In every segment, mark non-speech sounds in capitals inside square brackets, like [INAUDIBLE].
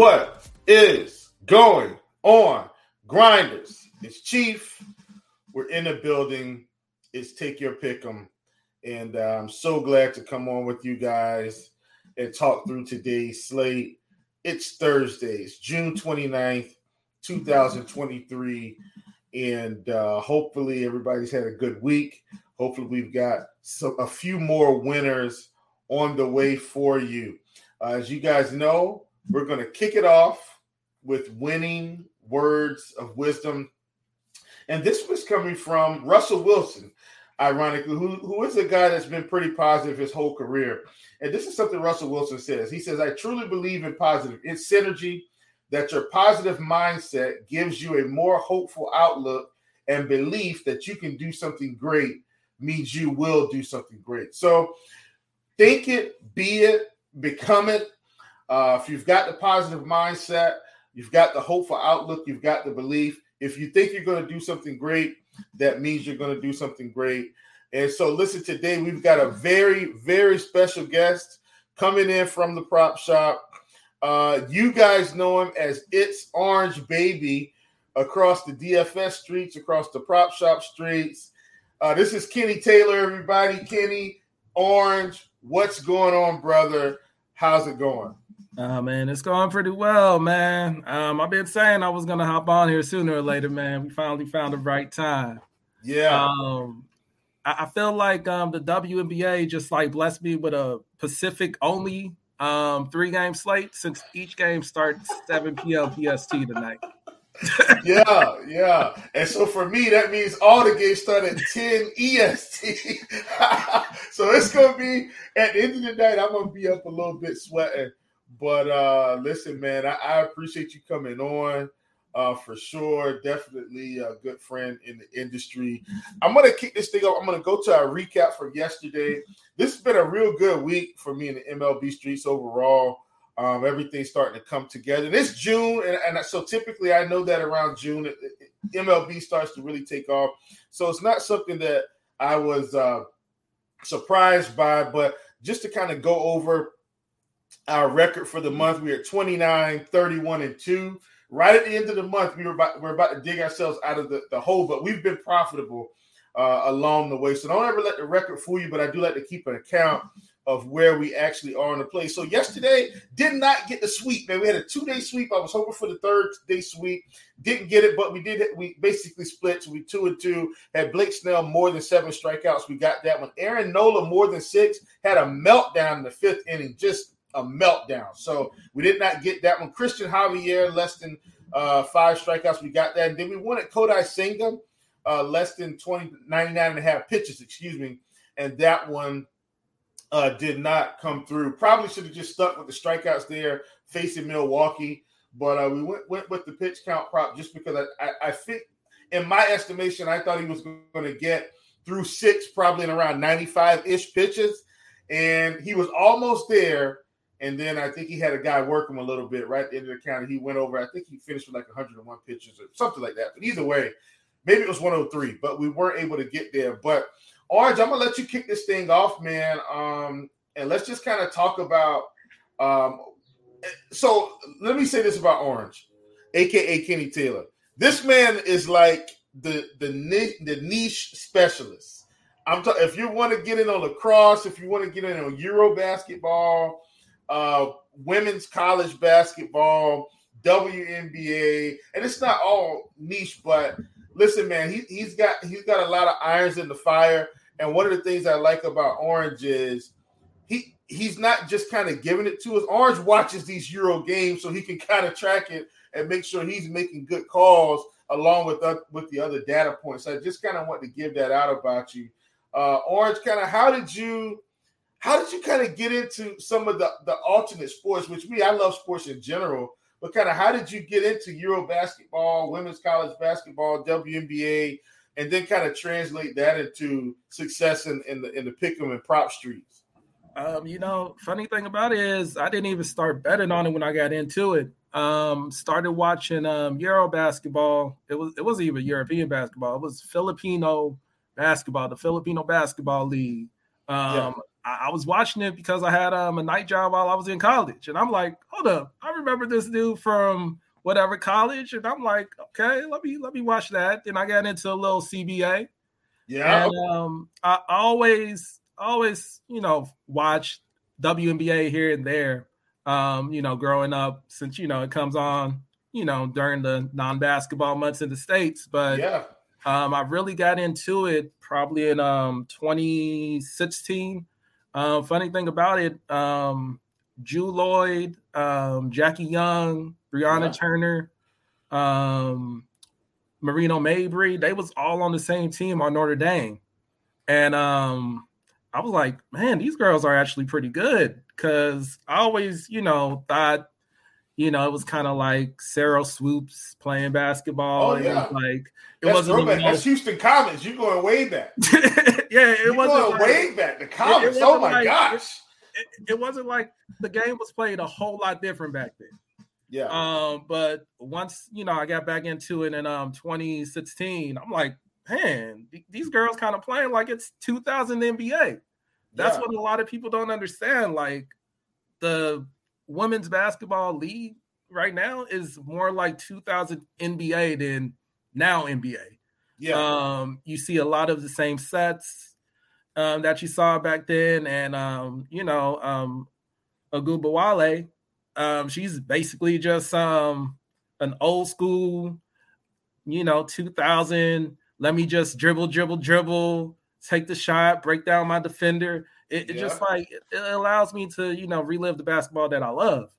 What is going on, grinders? It's Chief. We're in the building. It's take your pick 'em, and uh, I'm so glad to come on with you guys and talk through today's slate. It's Thursdays, June 29th, 2023, and uh, hopefully everybody's had a good week. Hopefully we've got so, a few more winners on the way for you. Uh, as you guys know, we're going to kick it off with winning words of wisdom. And this was coming from Russell Wilson, ironically, who, who is a guy that's been pretty positive his whole career. And this is something Russell Wilson says. He says, I truly believe in positive, in synergy, that your positive mindset gives you a more hopeful outlook and belief that you can do something great means you will do something great. So think it, be it, become it, uh, if you've got the positive mindset, you've got the hopeful outlook, you've got the belief. If you think you're going to do something great, that means you're going to do something great. And so, listen, today we've got a very, very special guest coming in from the prop shop. Uh, you guys know him as It's Orange Baby across the DFS streets, across the prop shop streets. Uh, this is Kenny Taylor, everybody. Kenny, Orange, what's going on, brother? How's it going? Uh, man, it's going pretty well, man. Um, I've been saying I was gonna hop on here sooner or later, man. We finally found the right time. Yeah. Um, I, I feel like um the WNBA just like blessed me with a Pacific only um three game slate since each game starts 7 p.m. PST tonight. [LAUGHS] yeah, yeah. And so for me, that means all the games start at 10 EST. [LAUGHS] so it's gonna be at the end of the night, I'm gonna be up a little bit sweating. But uh listen, man, I, I appreciate you coming on. Uh, for sure, definitely a good friend in the industry. I'm gonna kick this thing up. I'm gonna go to our recap from yesterday. This has been a real good week for me in the MLB streets overall. Um, everything's starting to come together. And it's June, and, and so typically I know that around June, it, it, MLB starts to really take off. So it's not something that I was uh, surprised by, but just to kind of go over our record for the month, we are 29, 31, and 2. Right at the end of the month, we were about, we're about to dig ourselves out of the, the hole, but we've been profitable uh, along the way. So don't ever let the record fool you, but I do like to keep an account of where we actually are in the play. So yesterday did not get the sweep, man. We had a two day sweep. I was hoping for the third day sweep. Didn't get it, but we did. We basically split. So we two and two. Had Blake Snell more than seven strikeouts. We got that one. Aaron Nola more than six. Had a meltdown in the fifth inning. Just a meltdown. So we did not get that one. Cristian Javier less than uh, five strikeouts. We got that. And then we at Kodai Senga uh, less than 20, 99 and a half pitches, excuse me. And that one uh, did not come through. Probably should have just stuck with the strikeouts there facing Milwaukee. But uh, we went, went with the pitch count prop just because I, I, I think, in my estimation, I thought he was going to get through six, probably in around 95 ish pitches. And he was almost there And then I think he had a guy work him a little bit right at the end of the count. He went over. I think he finished with like 101 pitches or something like that. But either way, maybe it was 103, but we weren't able to get there. But Orange, I'm gonna let you kick this thing off, man. Um, and let's just kind of talk about. Um, so let me say this about Orange, aka Kenny Taylor. This man is like the the niche, the niche specialist. I'm talking. If you want to get in on lacrosse, if you want to get in on Euro basketball, uh, women's college basketball, WNBA, and it's not all niche, but listen, man, he, he's got he's got a lot of irons in the fire. And one of the things I like about Orange is he he's not just kind of giving it to us. Orange watches these Euro games so he can kind of track it and make sure he's making good calls along with uh, with the other data points. I just kind of want to give that out about you. Uh, Orange, kind of how did you how did you kind of get into some of the the alternate sports? Which me, I love sports in general, but kind of how did you get into Euro basketball, women's college basketball, WNBA, and then kind of translate that into success in, in the in the pick'em and prop streets? Um, you know, funny thing about it is I didn't even start betting on it when I got into it. Um, started watching um Euro basketball. It was it wasn't even European basketball, it was Filipino basketball, the Filipino basketball league. Um yeah. I, I, was watching it because I had um a night job while I was in college, and I'm like, hold up, I remember this dude from whatever college, and I'm like, okay, let me let me watch that. Then I got into a little CBA. Yeah. And, um, I always always you know watch WNBA here and there. Um, you know, growing up since you know it comes on, you know, during the non-basketball months in the states, but yeah. Um, I really got into it probably in um 2016. Um, funny thing about it, um, Jewell Loyd, um, Jackie Young, Brianna yeah. Turner, um, Marina Mabrey, they was all on the same team on Notre Dame. And um, I was like, man, these girls are actually pretty good. Cause I always, you know, thought, you know, it was kind of like Sarah Swoopes playing basketball. Oh, yeah. It like it That's wasn't most... That's Houston Comets. You're going way back. [LAUGHS] yeah, it you wasn't like, way back. The Comets. oh my like, gosh. It, it, wasn't like the game was played a whole lot different back then. Yeah. Um, but once you know I got back into it in um 2016, I'm like, man, these girls kind of playing like it's 2000 NBA. That's yeah. what a lot of people don't understand. Like the women's basketball league right now is more like 2000 NBA than now NBA. Yeah. Um, you see a lot of the same sets um, that you saw back then, and um, you know, um, Ogunbowale, um, she's basically just um an old school, you know, 2000. Let me just dribble, dribble, dribble, take the shot, break down my defender. It, it yeah. just like it allows me to, you know, relive the basketball that I love.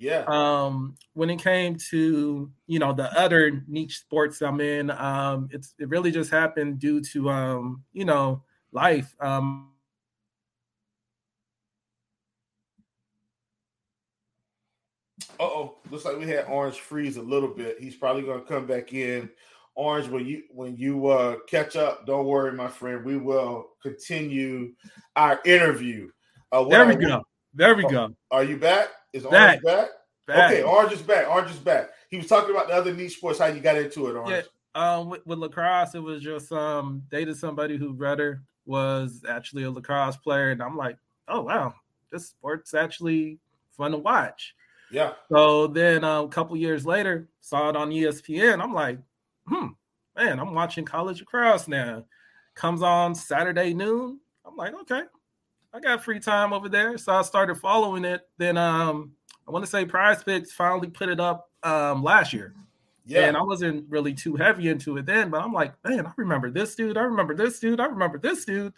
Yeah. Um, when it came to you know the other niche sports I'm in, um, it's it really just happened due to um, you know, life. Um oh, looks like we had Orange freeze a little bit. He's probably gonna come back in. Orange, when you when you uh, catch up, don't worry, my friend. We will continue our interview. Uh, there we go. There we go. Are you back? Is Orange back? back? back? Okay, Orange is back. Orange is back. He was talking about the other niche sports. How you got into it, Orange? Yeah. Um, with, with lacrosse, it was just um dated somebody who brother was actually a lacrosse player, and I'm like, oh wow, this sport's actually fun to watch. Yeah. So then um, a couple years later, saw it on ESPN. I'm like, hmm, man, I'm watching college lacrosse now. Comes on Saturday noon. I'm like, okay, I got free time over there. So I started following it. Then um, I want to say PrizePicks finally put it up um, last year. Yeah. And I wasn't really too heavy into it then, but I'm like, man, I remember this dude. I remember this dude. I remember this dude.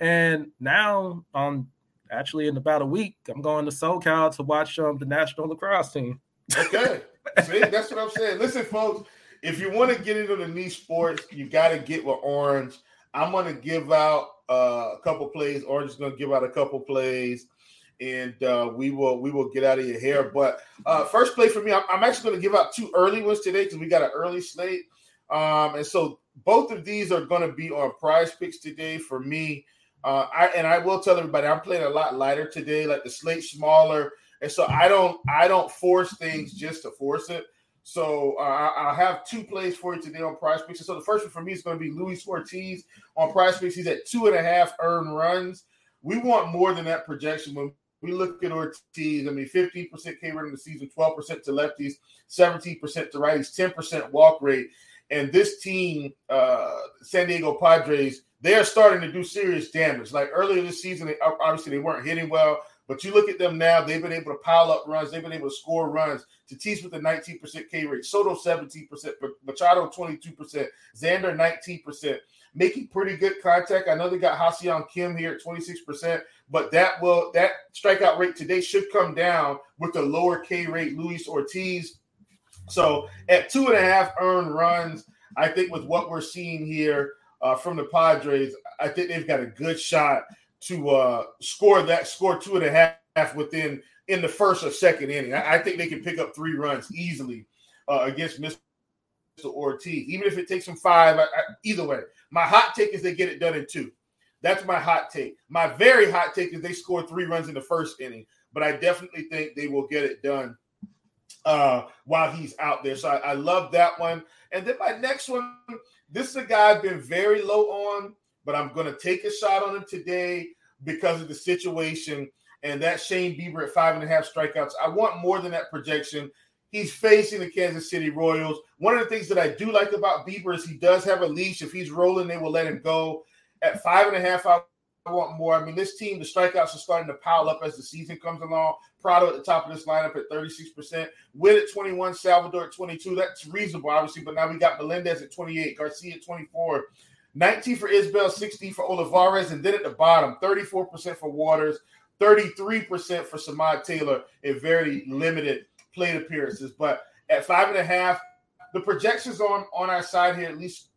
And now, I'm actually, in about a week, I'm going to SoCal to watch um, the national lacrosse team. Okay. [LAUGHS] See, that's what I'm saying. Listen, folks, if you want to get into the niche sports, you got to get with Orange. I'm going to give out uh, a couple plays. Orange is going to give out a couple plays, and uh, we will we will get out of your hair. But uh, first play for me, I'm, I'm actually going to give out two early ones today because we got an early slate, um, and so both of these are going to be on PrizePicks today for me. Uh, I and I will tell everybody I'm playing a lot lighter today, like the slate smaller and so I don't I don't force things just to force it. So uh, I'll have two plays for you today on PrizePicks. So the first one for me is going to be Luis Ortiz on PrizePicks. He's at two and a half earned runs. We want more than that projection when we look at Ortiz. I mean, 15% K rate in the season, 12% to lefties, 17% to righties, 10% walk rate. And this team, uh, San Diego Padres, they are starting to do serious damage. Like earlier this season, they, obviously they weren't hitting well. But you look at them now, they've been able to pile up runs, they've been able to score runs. Tatis with a 19% K rate, Soto 17%, Machado 22%, Xander 19%, making pretty good contact. I know they got Ha-Seong Kim here at 26%, but that will that strikeout rate today should come down with the lower K rate Luis Ortiz. So at two and a half earned runs, I think with what we're seeing here uh, from the Padres, I think they've got a good shot to uh, score that score two and a half within in the first or second inning. I, I think they can pick up three runs easily uh, against Mr. Ortiz, even if it takes them five. I, I, either way, my hot take is they get it done in two. That's my hot take. My very hot take is they score three runs in the first inning, but I definitely think they will get it done uh, while he's out there. So I, I love that one. And then my next one, this is a guy I've been very low on but I'm going to take a shot on him today because of the situation. And that Shane Bieber at five and a half strikeouts. I want more than that projection. He's facing the Kansas City Royals. One of the things that I do like about Bieber is he does have a leash. If he's rolling, they will let him go. At five and a half, I want more. I mean, this team, the strikeouts are starting to pile up as the season comes along. Pratto at the top of this lineup at 36%. Witt at 21, Salvador at 22. That's reasonable, obviously, but now we got Melendez at 28, Garcia at 24. 19 for Isbel, 16 for Olivares, and then at the bottom, 34% for Waters, 33% for Samad Taylor in very limited plate appearances. But at five and a half, the projections on on our side here, at least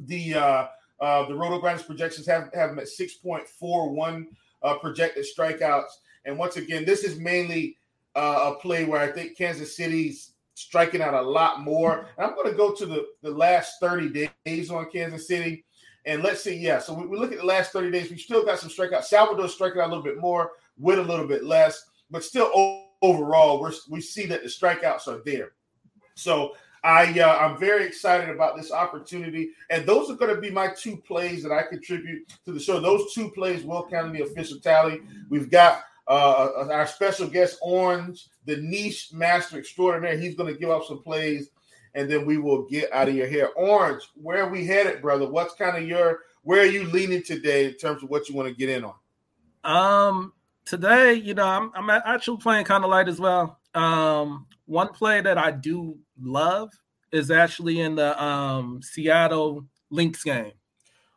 the uh, uh, the RotoGrinders projections have, have them at 6.41 uh, projected strikeouts. And once again, this is mainly uh, a play where I think Kansas City's striking out a lot more. And I'm going to go to the, the last 30 days on Kansas City. And let's see, yeah. So we, we look at the last 30 days. We still got some strikeouts. Salvador striking out a little bit more, with a little bit less, but still overall, we're, we see that the strikeouts are there. So I uh, I'm very excited about this opportunity, and those are going to be my two plays that I contribute to the show. Those two plays will count in the official tally. We've got uh, our special guest Orange, the niche master extraordinaire. He's going to give up some plays and then we will get out of your hair. Orange, where are we headed, brother? What's kind of your where are you leaning today in terms of what you want to get in on? Um, today, you know, I'm I'm actually playing kind of light as well. Um, one play that I do love is actually in the um Seattle Lynx game.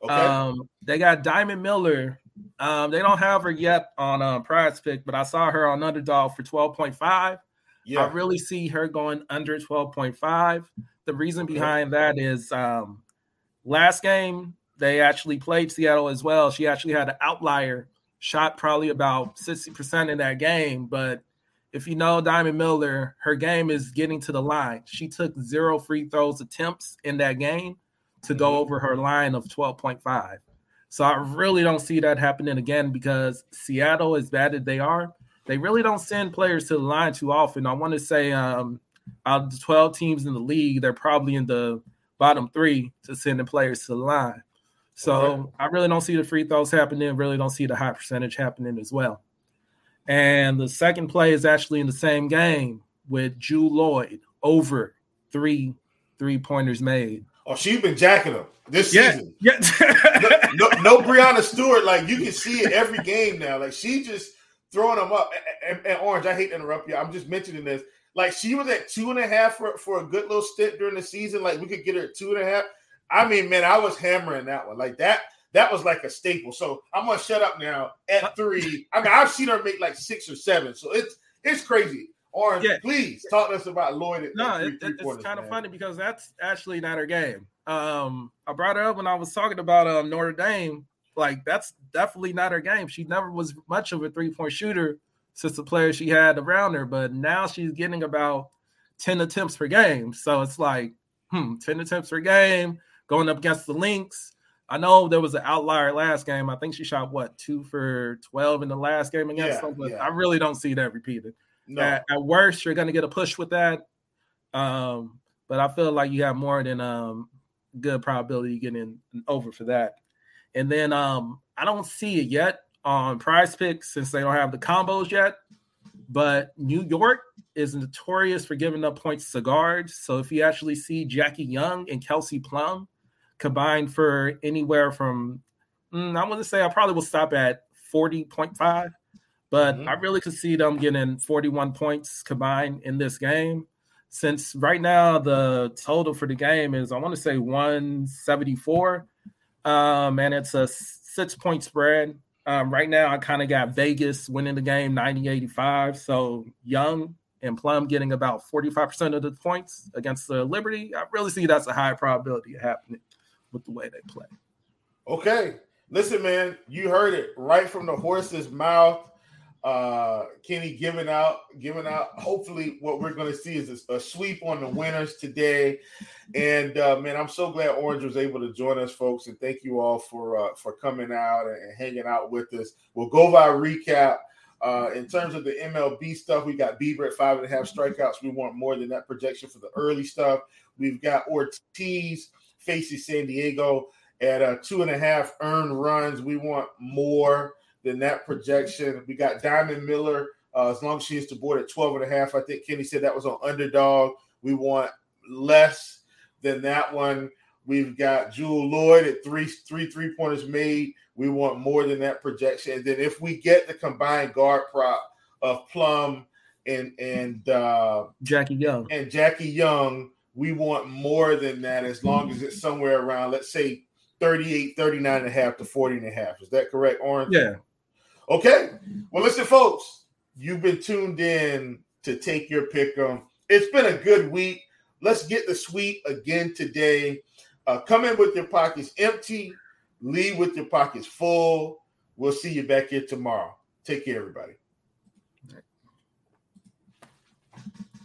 Okay. Um, they got Diamond Miller. Um, they don't have her yet on um, Prize Pick, but I saw her on Underdog for 12.5. Yeah. I really see her going under 12.5. The reason behind that is um, last game they actually played Seattle as well. She actually had an outlier shot probably about 60% in that game. But if you know Diamond Miller, her game is getting to the line. She took zero free throws attempts in that game to go mm-hmm. over her line of 12.5. So I really don't see that happening again because Seattle, as bad as they are, they really don't send players to the line too often. I want to say um, out of the 12 teams in the league, they're probably in the bottom three to sending players to the line. So. I really don't see the free throws happening. Really don't see the high percentage happening as well. And the second play is actually in the same game with Jewell Loyd over three three pointers made. Oh, she's been jacking them this yeah. season. Yeah. [LAUGHS] no, no, no Breanna Stewart. Like you can see it every game now. Like she just throwing them up. And, and, and, Orange, I hate to interrupt you. I'm just mentioning this. Like she was at two and a half for, for a good little stint during the season. Like we could get her at two and a half. I mean, man, I was hammering that one. Like that, that was like a staple. So I'm gonna shut up now at three. I mean, I've seen her make like six or seven. So it's it's crazy. Orange, yeah. please talk to us about Loyd. At, no, it, it's kind of funny because that's actually not her game. Um, I brought her up when I was talking about um, Notre Dame like that's definitely not her game. She never was much of a three point shooter since the players she had around her, but now she's getting about 10 attempts per game. So it's like, hmm, 10 attempts per game going up against the Lynx. I know there was an outlier last game. I think she shot what two for 12 in the last game against yeah, them, but yeah. I really don't see that repeated. No. At, at worst, you're going to get a push with that. Um, but I feel like you have more than um good probability getting over for that. And then um I don't see it yet on PrizePicks since they don't have the combos yet. But New York is notorious for giving up points to guards. So if you actually see Jackie Young and Kelsey Plum combined for anywhere from, mm, I want to say I probably will stop at 40.5, but mm-hmm. I really could see them getting 41 points combined in this game since right now the total for the game is I want to say 174, um, and it's a six point spread. Um, right now, I kind of got Vegas winning the game 90 85. So Young and Plum getting about 45% of the points against the Liberty. I really see that's a high probability of happening with the way they play. Okay. Listen, man, you heard it right from the horse's mouth uh Kenny giving out giving out hopefully what we're going to see is a, a, sweep on the winners today. And uh man I'm so glad Orange was able to join us folks and thank you all for uh for coming out and, and hanging out with us. We'll go by recap uh in terms of the MLB stuff. We got Bieber at five and a half strikeouts. We want more than that projection for the early stuff. We've got Ortiz facing San Diego at uh two and a half earned runs. We want more than that projection. We got Diamond Miller. Uh, as long as she is to board at 12 and a half, I think Kenny said that was on underdog. We want less than that one. We've got Jewell Loyd at three, three three pointers made. We want more than that projection. And then if we get the combined guard prop of Plum and and uh, Jackie Young and Jackie Young, we want more than that as long as it's somewhere around, let's say 38, 39 and a half to 40 and a half. Is that correct, Orange? Yeah. Okay. Well, listen, folks, you've been tuned in to take your pick Um, It's been a good week. Let's get the sweep again today. Uh, come in with your pockets empty, leave with your pockets full. We'll see you back here tomorrow. Take care, everybody.